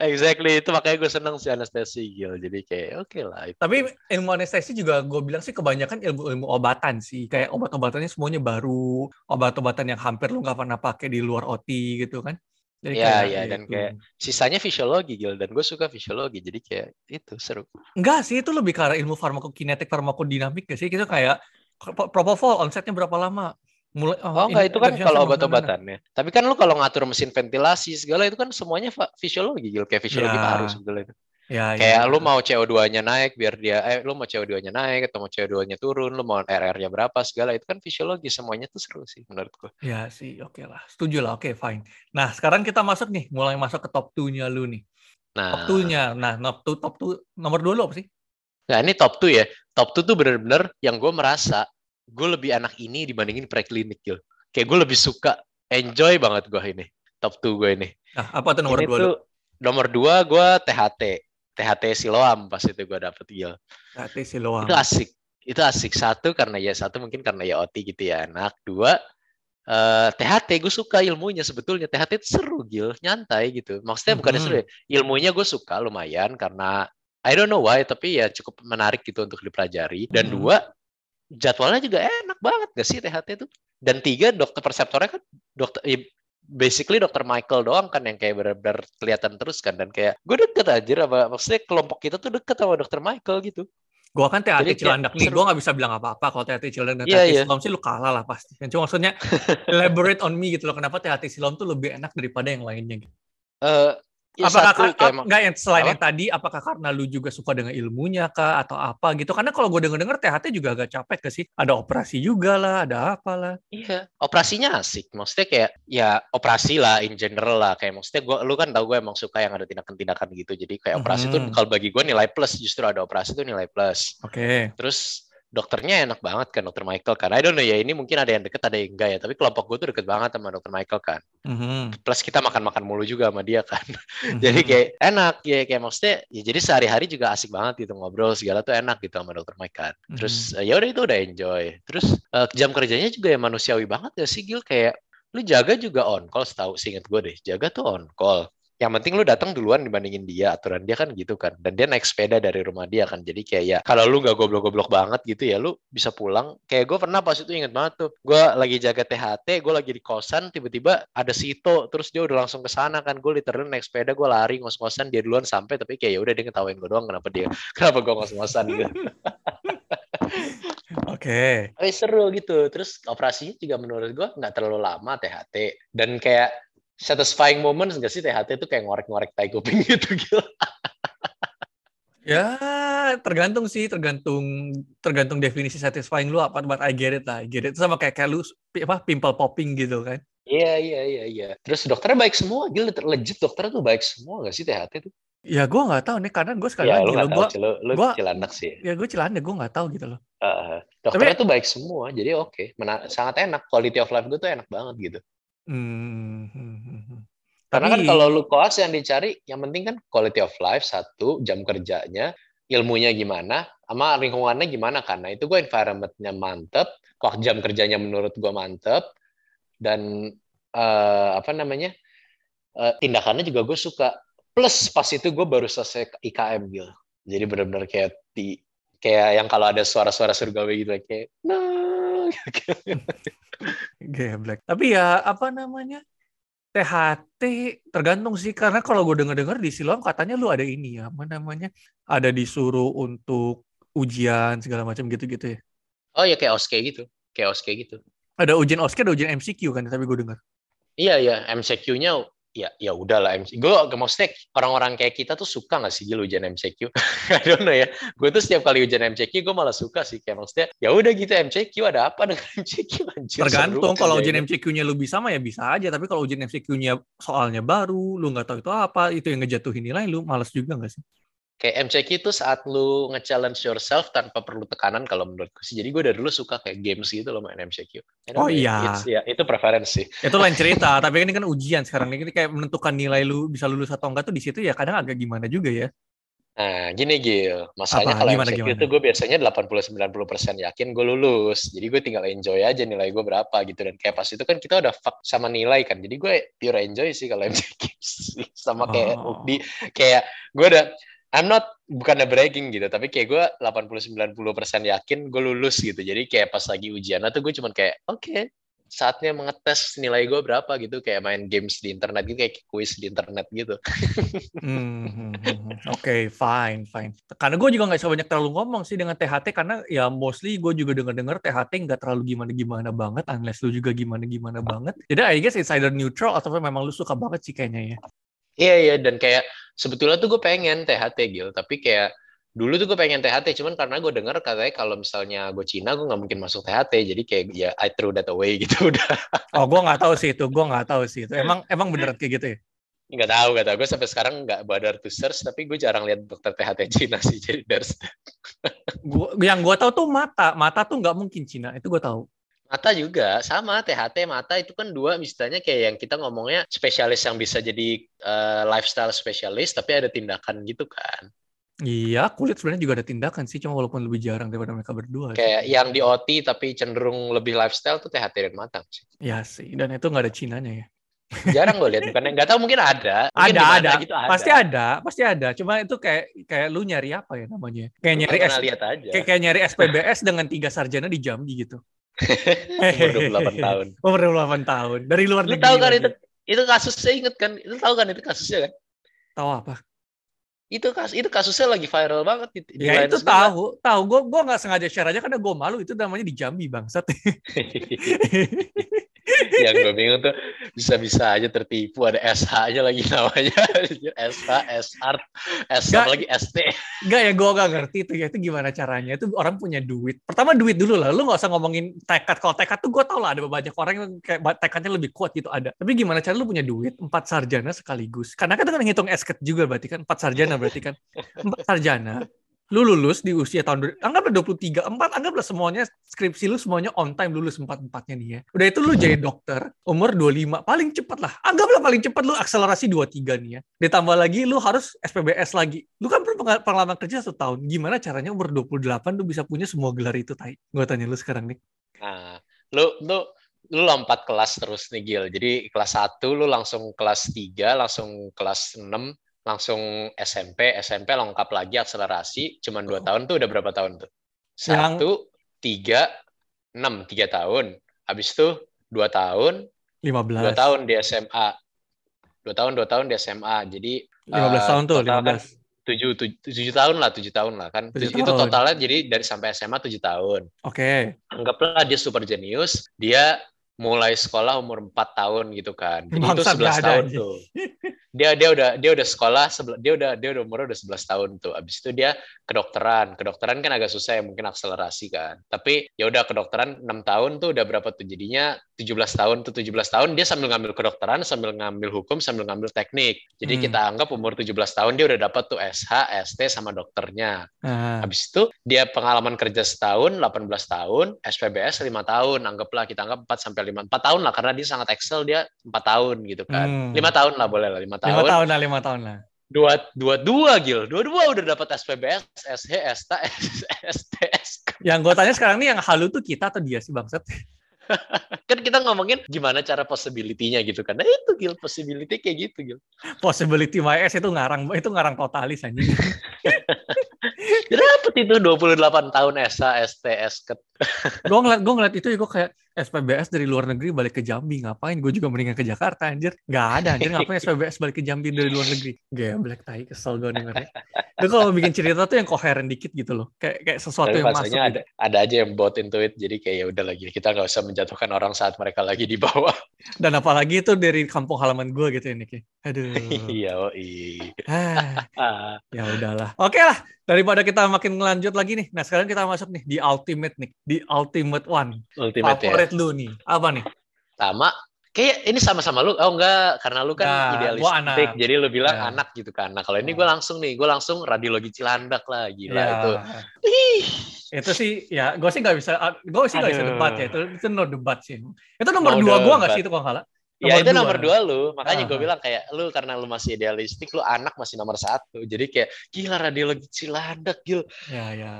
exactly itu makanya gue seneng si anestesi gitu jadi kayak oke okay lah itu. tapi ilmu anestesi juga gue bilang sih kebanyakan ilmu ilmu obatan sih kayak obat-obatannya semuanya baru obat-obatan yang hampir lu nggak pernah pakai di luar OT gitu kan jadi ya, ya, dan gitu. kayak sisanya fisiologi Gil dan gue suka fisiologi jadi kayak itu seru. Enggak sih itu lebih ke arah ilmu farmakokinetik farmakodinamik gak sih kita kayak propofol onsetnya berapa lama mulai oh, oh enggak itu kan kalau obat-obatannya. Tapi kan lu kalau ngatur mesin ventilasi segala itu kan semuanya fisiologi Gil kayak fisiologi ya. paru segala itu. Ya, kayak ya. lu mau CO2-nya naik biar dia eh lu mau CO2-nya naik atau mau CO2-nya turun, lu mau RR-nya berapa segala itu kan fisiologi semuanya tuh seru sih menurutku. Ya sih, oke okay lah. Setuju lah. Oke, okay, fine. Nah, sekarang kita masuk nih, mulai masuk ke top 2-nya lu nih. Nah, top 2-nya. Nah, top 2 top 2 nomor 2 lu apa sih? Nah, ini top 2 ya. Top 2 tuh bener-bener yang gue merasa gue lebih anak ini dibandingin preklinik gitu. Kayak gue lebih suka enjoy banget gue ini. Top 2 gue ini. Nah, apa tuh nomor 2 lu? Nomor 2 gue THT. THT Siloam pas itu gue dapet Gil. THT Siloam. Itu asik. Itu asik. Satu karena ya satu mungkin karena ya OT gitu ya anak. Dua uh, eh, THT gue suka ilmunya sebetulnya. THT itu seru Gil. Nyantai gitu. Maksudnya mm -hmm. bukannya seru ya. Ilmunya gue suka lumayan karena I don't know why tapi ya cukup menarik gitu untuk dipelajari. Dan mm -hmm. dua jadwalnya juga enak banget gak sih THT itu? Dan tiga dokter perseptornya kan dokter basically dokter Michael doang kan yang kayak benar-benar kelihatan terus kan dan kayak gue deket aja apa maksudnya kelompok kita tuh deket sama dokter Michael gitu gue kan THT Cilandak nih, gue gak bisa bilang apa-apa kalau THT Cilandak dan yeah, yeah. Silom sih lu kalah lah pasti. Cuma maksudnya elaborate on me gitu loh, kenapa THT Silom tuh lebih enak daripada yang lainnya gitu. Uh, Ya, apakah satu, kayak enggak yang selain apa? yang tadi apakah karena lu juga suka dengan ilmunya kah atau apa gitu? Karena kalau gue denger denger THT juga agak capek ke sih. Ada operasi juga lah ada apa lah. Iya. Operasinya asik maksudnya kayak ya operasi lah in general lah. Kayak maksudnya gue lu kan tau gue emang suka yang ada tindakan-tindakan gitu. Jadi kayak operasi mm -hmm. tuh kalau bagi gue nilai plus. Justru ada operasi tuh nilai plus. Oke. Okay. terus dokternya enak banget kan dokter Michael kan. I don't know ya ini mungkin ada yang deket ada yang enggak ya tapi kelompok gue tuh deket banget sama dokter Michael kan. Mm-hmm. plus kita makan-makan mulu juga sama dia kan. Mm-hmm. jadi kayak enak ya kayak maksudnya ya jadi sehari-hari juga asik banget gitu ngobrol segala tuh enak gitu sama dokter Michael kan. Terus mm-hmm. ya udah itu udah enjoy. Terus uh, jam kerjanya juga ya manusiawi banget ya sih Gil. Kayak lu jaga juga on call setahu singkat gue deh jaga tuh on call yang penting lu datang duluan dibandingin dia aturan dia kan gitu kan dan dia naik sepeda dari rumah dia kan jadi kayak ya kalau lu nggak goblok-goblok banget gitu ya lu bisa pulang kayak gue pernah pas itu inget banget tuh gue lagi jaga THT gue lagi di kosan tiba-tiba ada Sito terus dia udah langsung ke sana kan gue literally naik sepeda gue lari ngos-ngosan dia duluan sampai tapi kayak ya udah dia ngetawain gue doang kenapa dia kenapa gue ngos-ngosan gitu Oke. Okay. seru gitu. Terus operasinya juga menurut gue nggak terlalu lama THT dan kayak satisfying moments gak sih THT itu kayak ngorek-ngorek tai kuping gitu gitu. ya tergantung sih tergantung tergantung definisi satisfying lu apa buat I get it lah I get it itu sama kayak kayak lu apa pimple popping gitu kan Iya, iya, iya, iya. Terus dokternya baik semua, gila legit dokternya tuh baik semua gak sih THT tuh? Ya gue nggak tahu nih karena gue sekali Ya, lagi lo gue sih, lu, lu gua- cilandak sih. ya gue celana gue nggak tahu gitu loh. Uh, dokternya tuh baik semua, jadi oke, Mena- sangat enak. Quality of life gue tuh enak banget gitu. Hmm, hmm, hmm, hmm. Karena kan Tapi- kalau lu koas yang dicari, yang penting kan quality of life satu, jam kerjanya, ilmunya gimana, sama lingkungannya gimana karena itu gue environmentnya mantep, kok jam kerjanya menurut gue mantep, dan eh, apa namanya eh, tindakannya juga gue suka. Plus pas itu gue baru selesai IKM gitu, jadi benar-benar kayak di kayak yang kalau ada suara-suara surgawi gitu kayak nah Geblek. Tapi ya apa namanya? THT tergantung sih karena kalau gue denger-dengar di Siloam katanya lu ada ini ya, apa namanya? Ada disuruh untuk ujian segala macam gitu-gitu ya. oh ya kayak oske gitu, kayak oske gitu. Ada ujian OSCE, ada ujian MCQ kan, tapi gue dengar. Iya iya MCQ-nya ya ya udahlah MC. Gue maksudnya orang-orang kayak kita tuh suka nggak sih Gil ujian MCQ? I don't know ya. Gue tuh setiap kali ujian MCQ gue malah suka sih kayak maksudnya ya udah gitu MCQ ada apa dengan MCQ anjir. Tergantung kalau ujian. MCQ-nya lu bisa mah ya bisa aja, tapi kalau ujian MCQ-nya soalnya baru, lu nggak tahu itu apa, itu yang ngejatuhin nilai lu, males juga nggak sih? Kayak MCQ itu saat lu nge-challenge yourself tanpa perlu tekanan kalau menurutku sih. Jadi gue dari dulu suka kayak games gitu loh main MCQ. Don't Oh ya, iya. ya, itu preferensi. Itu lain cerita, tapi ini kan ujian sekarang ini kayak menentukan nilai lu bisa lulus atau enggak tuh di situ ya kadang agak gimana juga ya. Nah, gini Gil, masalahnya Apa? kalau Gimana, MCQ gimana? itu gue biasanya 80-90% yakin gue lulus. Jadi gue tinggal enjoy aja nilai gue berapa gitu. Dan kayak pas itu kan kita udah fuck sama nilai kan. Jadi gue pure enjoy sih kalau MCQ sih. Sama kayak Oh. UKDI. Kayak gue udah, I'm not, bukannya bragging gitu. Tapi kayak gue 80-90% yakin gue lulus gitu. Jadi kayak pas lagi ujian tuh gue cuman kayak, oke, saatnya mengetes nilai gue berapa gitu. Kayak main games di internet gitu, kayak quiz di internet gitu. Hmm, hmm, hmm, hmm. Oke, fine, fine. Karena gue juga nggak bisa banyak terlalu ngomong sih dengan THT karena ya mostly gue juga denger-dengar THT nggak terlalu gimana-gimana banget, unless lu juga gimana-gimana banget. Jadi I guess it's either neutral atau memang lu suka banget sih kayaknya ya. Iya iya dan kayak sebetulnya tuh gue pengen THT Gil, tapi kayak dulu tuh gue pengen THT, cuman karena gue dengar katanya kalau misalnya gue Cina gue nggak mungkin masuk THT, jadi kayak ya I threw that away gitu udah. Oh, gue nggak tahu sih itu, gue nggak tahu sih itu. Emang emang beneran kayak gitu ya? Nggak tahu nggak tahu gue sampai sekarang nggak bother to search, tapi gue jarang lihat dokter THT Cina sih, jadi dari Gua, yang gue tahu tuh mata, mata tuh nggak mungkin Cina, itu gue tahu. Mata juga sama THT mata itu kan dua misalnya kayak yang kita ngomongnya spesialis yang bisa jadi eh, lifestyle spesialis tapi ada tindakan gitu kan Iya, kulit sebenarnya juga ada tindakan sih, cuma walaupun lebih jarang daripada mereka berdua. sih. kayak yang di OT tapi cenderung lebih lifestyle tuh THT dan mata sih Ya sih, dan itu nggak ada Cinanya ya. jarang gue lihat bukannya nggak tahu mungkin ada Mungkin ada ada. gitu ada pasti ada pasti ada cuma itu kayak kayak lu nyari apa ya namanya kayak Lu nyari S, lihat aja kayak, kayak nyari SPBS dengan tiga sarjana di Jambi gitu umur 28 tahun. Umur 28 tahun. Dari luar lu negeri tahu kan itu itu kasusnya inget kan? Itu tahu kan itu kasusnya kan? Tahu apa? Itu kasus itu kasusnya lagi viral banget di, di ya itu sebelah. tahu tahu. Gue gue nggak sengaja share aja karena gue malu. Itu namanya di Jambi bangsat yang gue bingung tuh bisa-bisa aja tertipu ada SH aja lagi namanya SH SR S lagi ST Enggak ya, gue gak ngerti itu ya. Itu gimana caranya. Itu orang punya duit. Pertama duit dulu lah. Lu gak usah ngomongin tekad. Kalau tekad tuh gue tau lah ada banyak orang yang kayak tekadnya lebih kuat gitu ada. Tapi gimana cara lu punya duit empat sarjana sekaligus. Karena kan kan ngitung esket juga berarti kan. Empat sarjana berarti kan. Empat sarjana. Lu lulus di usia tahun, dua- anggaplah 23, empat, anggaplah semuanya skripsi lu semuanya on time lulus empat-empatnya nih ya. Udah itu lu jadi dokter, umur 25, paling cepat lah. Anggaplah paling cepat lu akselerasi 23 nih ya. Ditambah lagi lu harus SPBS lagi. Lu kan perlu penga- pengalaman kerja satu tahun. Gimana caranya umur 28 lu bisa punya semua gelar itu, Tai? Gue tanya lu sekarang nih. nah lu lu lu lompat kelas terus nih Gil jadi kelas 1 lu langsung kelas 3 langsung kelas 6 langsung SMP SMP lengkap lagi akselerasi cuman dua tahun tuh udah berapa tahun tuh Yang- satu tiga enam tiga tahun habis itu dua tahun 15. dua tahun di SMA dua tahun dua tahun di SMA jadi 15 eh, tahun tuh, total kan 15. tujuh, tujuh, tujuh tahun lah tujuh tahun lah kan Tujuh itu tahun. totalnya jadi dari sampai SMA tujuh tahun Oke. anggaplah dia super jenius dia mulai sekolah umur 4 tahun gitu kan. Jadi itu Bangsat, 11 nggak ada tahun anjing. tuh. Dia dia udah dia udah sekolah dia udah dia udah umurnya udah 11 tahun tuh. Abis itu dia kedokteran. Kedokteran kan agak susah ya mungkin akselerasi kan. Tapi ya udah kedokteran 6 tahun tuh udah berapa tuh jadinya 17 tahun tuh 17 tahun dia sambil ngambil kedokteran, sambil ngambil hukum, sambil ngambil teknik. Jadi Hmm. kita anggap umur 17 tahun dia udah dapat tuh SH, ST sama dokternya. Ah. Habis itu dia pengalaman kerja setahun, 18 tahun, SPBS 5 tahun, anggaplah kita anggap 4 sampai 5 4 tahun lah karena dia sangat excel dia 4 tahun gitu kan. Hmm. 5 tahun lah boleh lah 5 lima tahun. tahun lah lima tahun lah Dua dua dua gil. Dua dua udah dapat SPBS, SH, STA, STS. yang gue tanya sekarang nih yang halu tuh kita atau dia sih bangsat Kan kita ngomongin gimana cara possibility-nya gitu kan. Nah itu gil possibility kayak gitu gil. possibility YS itu ngarang itu ngarang totalis anjing Dapat itu 28 tahun SH, STS ke gue ngeliat gue ngeliat itu ya gue kayak SPBS dari luar negeri balik ke Jambi ngapain? Gue juga mendingan ke Jakarta anjir. Nggak ada anjir. Ngapain SPBS balik ke Jambi dari luar negeri? Black tai kesel gue dengernya. Itu kalau bikin cerita tuh yang koheren dikit gitu loh. Kayak kayak sesuatu Tapi yang masuk maksudnya ada ada aja yang bot into it jadi kayak ya udah lagi kita nggak usah menjatuhkan orang saat mereka lagi di bawah. dan apalagi itu dari kampung halaman gue gitu ya Nick ya. aduh. Iya, iya. Ya udahlah. Oke lah daripada kita makin ngelanjut lagi nih nah sekarang kita masuk nih di ultimate nih di ultimate one ultimate ya. favorit lu nih apa nih Sama kayak ini sama-sama lu. Oh enggak, karena lu kan Nah, idealistik. anak. Jadi lu bilang Ya. anak gitu kan. Nah, kalau ini Ya. gue langsung nih, gue langsung radiologi Cilandak lah gila Ya. itu. Ih, itu sih ya gue sih nggak bisa gue sih nggak bisa debat ya itu itu no debat sih itu nomor No dua gue nggak sih itu kalau salah ya itu dua. nomor dua lu. Makanya gue Ah. bilang kayak lu karena lu masih idealistik, lu anak masih nomor satu. Jadi kayak gila radiologi Cilandak gil. ya ya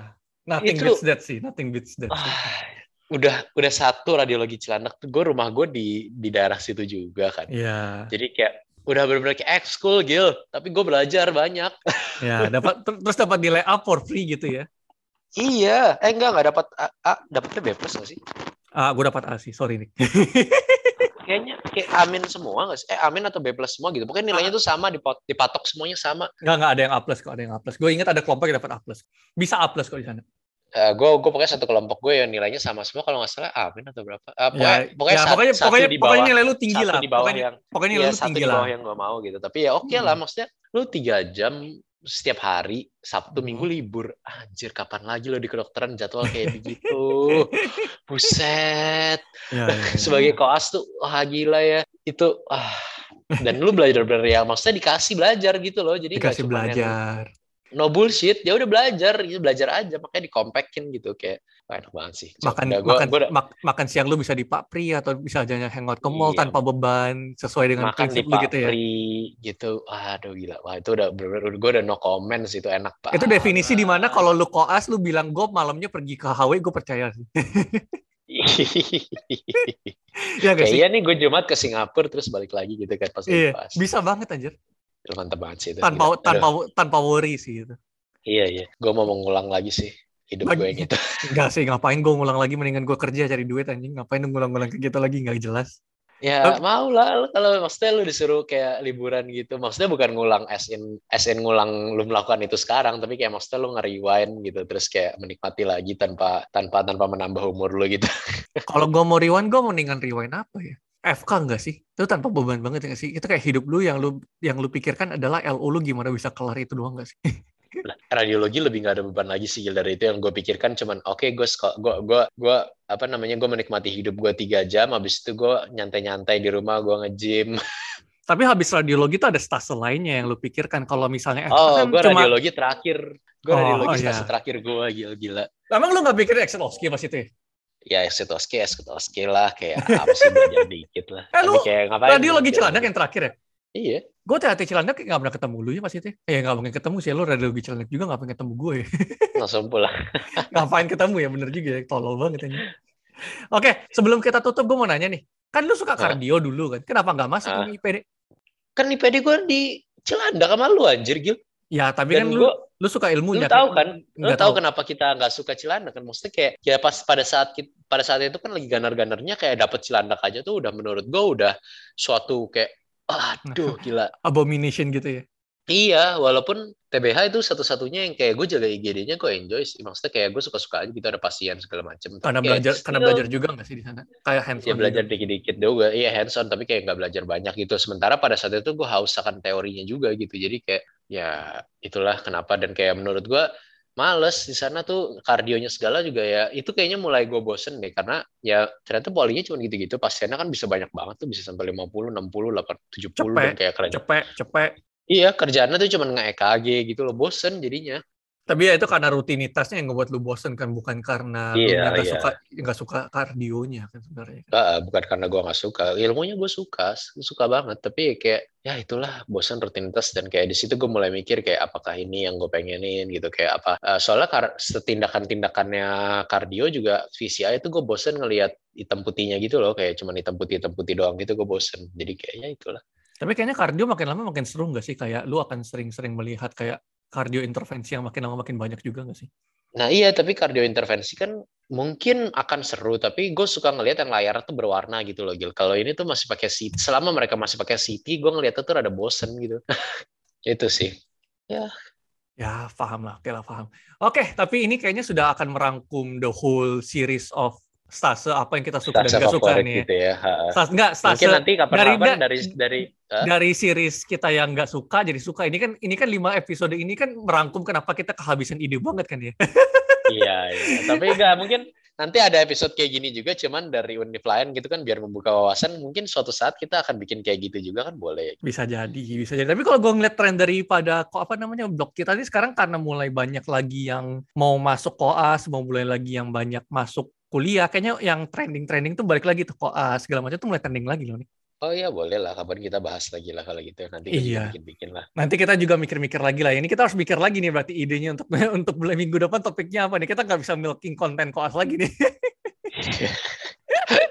nothing Itu- beats that sih nothing beats that sih. Ah, udah udah satu radiologi Cilandak tuh gue rumah gue di di daerah situ juga kan. ya Jadi kayak udah bener-bener kayak ekskul gil. Tapi gue belajar banyak. ya dapat ter- terus dapat nilai A for free gitu ya Iya, eh enggak enggak dapat A, A dapatnya B plus nggak sih? ah gue dapat A sih sorry nih Kayaknya kayak amin semua nggak sih? Eh amin atau B plus semua gitu. Pokoknya nilainya tuh sama dipot, dipatok semuanya sama. nggak nggak ada yang A plus kok ada yang A plus gue ingat ada kelompok yang dapat A plus bisa A plus kok di sana Eh gue gue pokoknya satu kelompok gue yang nilainya sama semua kalau nggak salah amin atau berapa? Eh, pokoknya ya, pokoknya, ya, sat- pokoknya satu pokoknya di pokoknya bawah nilai lu tinggi satu lah di bawah pokoknya yang pokoknya nilai lu satu tinggi di lah bawah yang gue mau gitu. Tapi ya oke lah Hmm. maksudnya lu tiga jam setiap hari Sabtu Hmm. Minggu libur. Anjir kapan lagi lo di kedokteran? Jadwal kayak begitu. Buset. Ya, ya, ya. sebagai koas tuh wah gila ya. Itu ah. Dan lu belajar bener ya maksudnya dikasih belajar gitu loh. Jadi dikasih yang belajar no bullshit ya udah belajar gitu belajar aja makanya dikompakin gitu kayak wah enak banget sih. Makan udah, gua, makan gua udah mak- makan siang lu bisa di Pak Pri atau bisa aja hangout ke mall Iya. tanpa beban sesuai dengan makan di prinsip lu Pak gitu ya? Pri gitu. Aduh gila. Wah itu udah bener-bener gue udah no comments itu enak banget. Itu definisi di mana kalau lu koas lu bilang gue malamnya pergi ke HW gue percaya. Sih ya gak kayak sih? Iya nih gue Jumat ke Singapura terus balik lagi gitu kan pas iya pas bisa banget anjir Itu mantap banget sih itu tanpa Gila. Aduh, tanpa tanpa worry sih itu iya iya. Gue mau mengulang lagi sih hidup gue yang itu Enggak sih ngapain gue ngulang lagi? Mendingan gue kerja cari duit anjing. Ngapain ngulang-ngulang ke gitu lagi? Nggak jelas. Ya Tapi- mau lah. Kalau maksudnya lu disuruh kayak liburan gitu. Maksudnya bukan ngulang as in, as in ngulang lu melakukan itu sekarang, tapi kayak maksudnya lu nge-rewind gitu terus kayak menikmati lagi tanpa tanpa tanpa menambah umur lu gitu. kalau gue mau rewind gue mendingan rewind apa ya FK enggak sih itu tanpa beban banget ya sih itu kayak hidup lu yang lu yang lu pikirkan adalah LU lu gimana bisa kelar itu doang gak sih Lah, Radiologi lebih nggak ada beban lagi sih dari itu yang gue pikirkan cuman oke gue gue gue gue apa namanya gue menikmati hidup gue tiga jam habis itu gue nyantai-nyantai di rumah gue nge-gym. tapi habis radiologi tuh ada stase lainnya yang lu pikirkan kalau misalnya Oh, kan gue cuma radiologi terakhir. Gue Oh, radiologi oh, stase iya. terakhir gue gila-gila. emang lu nggak pikir Exceloski pas itu ya? Ya esetoski, esetoski lah kayak apa sih belajar dikit lah. Eh, lu kayak ngapain? radiologi mikir Cilandak lagi. yang terakhir ya Iya. gue THT Cilandak nggak pernah ketemu lu ya pas itu ya nggak mungkin ketemu sih lu radiologi Cilandak juga nggak pengen ketemu gue ya langsung pulang. ngapain ketemu ya bener juga ya tolol banget ini oke sebelum kita tutup gue mau nanya nih kan lu suka kardio dulu kan kenapa nggak masuk ke IPD Kan IPD gue di Cilandak sama lu anjir Gil. Ya tapi kan Dan lu lu suka lu ilmunya tahu kan, lu tahu tahu kenapa kita nggak suka Cilandak kan? Maksudnya kayak ya pas pada saat kita, pada saat itu kan lagi ganar-ganarnya kayak dapet Cilandak aja tuh udah menurut gue udah suatu kayak aduh gila. abomination gitu ya Iya, walaupun TBH itu satu-satunya yang kayak gue jaga IGD-nya gue enjoy sih. Maksudnya kayak gue suka-suka aja gitu ada pasien segala. Tapi Karena kayak belajar karena belajar juga nggak sih di sana? Kayak hands Ya belajar dikit-dikit juga, iya hands on tapi kayak nggak belajar banyak gitu. Sementara pada saat itu gue haus akan teorinya juga gitu. Jadi kayak ya itulah kenapa dan kayak menurut gue males di sana tuh kardionya segala juga ya itu kayaknya mulai gue bosen deh karena ya ternyata polinya cuma gitu-gitu pasiennya kan bisa banyak banget tuh bisa sampai 50, 60, 80, 70 dan Cepet, kayak kerja. cepet cepet. Iya kerjaannya tuh cuma nge-EKG gitu loh bosen jadinya. Tapi ya itu karena rutinitasnya yang ngebuat lu bosen kan, bukan karena lu Iya, nggak iya. suka nggak suka kardionya kan sebenarnya. Nggak, bukan karena gue nggak suka ilmunya gue suka suka banget tapi kayak ya itulah bosan rutinitas dan kayak di situ gue mulai mikir kayak apakah ini yang gue pengenin gitu kayak apa Eh, soalnya kar tindakan-tindakannya kardio juga VCI itu gue bosen ngelihat hitam putihnya gitu loh kayak cuman hitam putih hitam putih doang gitu gue bosen jadi kayaknya itulah Tapi kayaknya kardio makin lama makin seru nggak sih? Kayak lu akan sering-sering melihat kayak kardio intervensi yang makin lama makin banyak juga nggak sih? nah iya tapi kardio intervensi kan mungkin akan seru tapi gue suka ngelihat yang layar tuh berwarna gitu loh Gil kalau ini tuh masih pakai CT selama mereka masih pakai CT gue ngeliatnya tuh ada bosen gitu itu sih Ya, paham lah. Oke lah, paham. Oke, tapi ini kayaknya sudah akan merangkum the whole series of stase apa yang kita suka dan Stase nggak suka nih. ya. gitu ya. Stase, nggak, stase Mungkin nanti kapan-kapan dari- dari dari Hah? dari series kita yang nggak suka jadi suka. Ini kan ini kan lima episode ini kan merangkum kenapa kita kehabisan ide banget kan ya. iya, iya. Tapi enggak mungkin nanti ada episode kayak gini juga cuman dari univ lain gitu kan biar membuka wawasan mungkin suatu saat kita akan bikin kayak gitu juga kan boleh. Bisa jadi, bisa jadi. Tapi kalau gue ngeliat tren daripada kok apa namanya blog kita ini sekarang karena mulai banyak lagi yang mau masuk koas, mau mulai lagi yang banyak masuk kuliah, kayaknya yang trending-trending tuh balik lagi tuh koas segala macam tuh mulai trending lagi loh nih. Oh iya boleh lah kapan kita bahas lagi lah kalau gitu nanti kita Iya. bikin-bikin lah. Nanti kita juga mikir-mikir lagi lah. Ini kita harus mikir lagi nih berarti idenya untuk untuk bulan minggu depan topiknya apa nih? Kita nggak bisa milking konten koas lagi nih.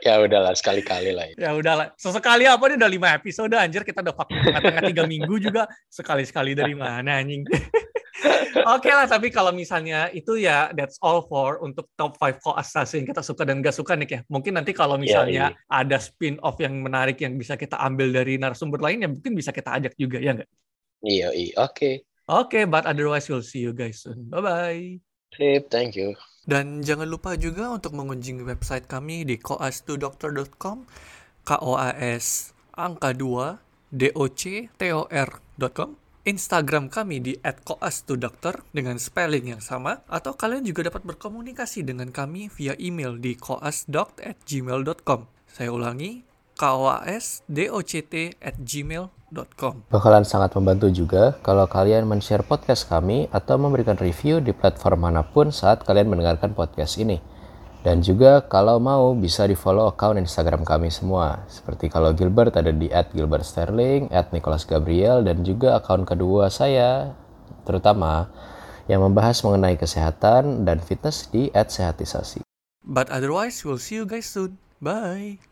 ya udahlah sekali-kali lah. ya udahlah. Sesekali apa nih udah lima episode anjir kita udah vakum tengah-tengah tiga minggu juga sekali-sekali dari mana anjing. Oke lah, tapi kalau misalnya itu ya that's all for untuk top 5 koas yang kita suka dan gak suka nih ya. Mungkin nanti kalau misalnya ada spin-off yang menarik yang bisa kita ambil dari narasumber lainnya, mungkin bisa kita ajak juga, ya nggak? Iya, iya. Oke. Oke, but otherwise we'll see you guys soon. Bye-bye. Sip, thank you. Dan jangan lupa juga untuk mengunjungi website kami di koas2doctor.com K-O-A-S angka 2 D-O-C-T-O-R.com Instagram kami di @koas2doctor dengan spelling yang sama atau kalian juga dapat berkomunikasi dengan kami via email di koasdoct@gmail.com. Saya ulangi koasdoct@gmail.com. Bakalan sangat membantu juga kalau kalian men-share podcast kami atau memberikan review di platform mana pun saat kalian mendengarkan podcast ini. Dan juga kalau mau bisa di-follow account Instagram kami semua. Seperti kalau Gilbert ada di @gilbertsterling, @nicholasgabriel dan juga account kedua saya terutama yang membahas mengenai kesehatan dan fitness di @sehatisasi. But otherwise, we'll see you guys soon. Bye.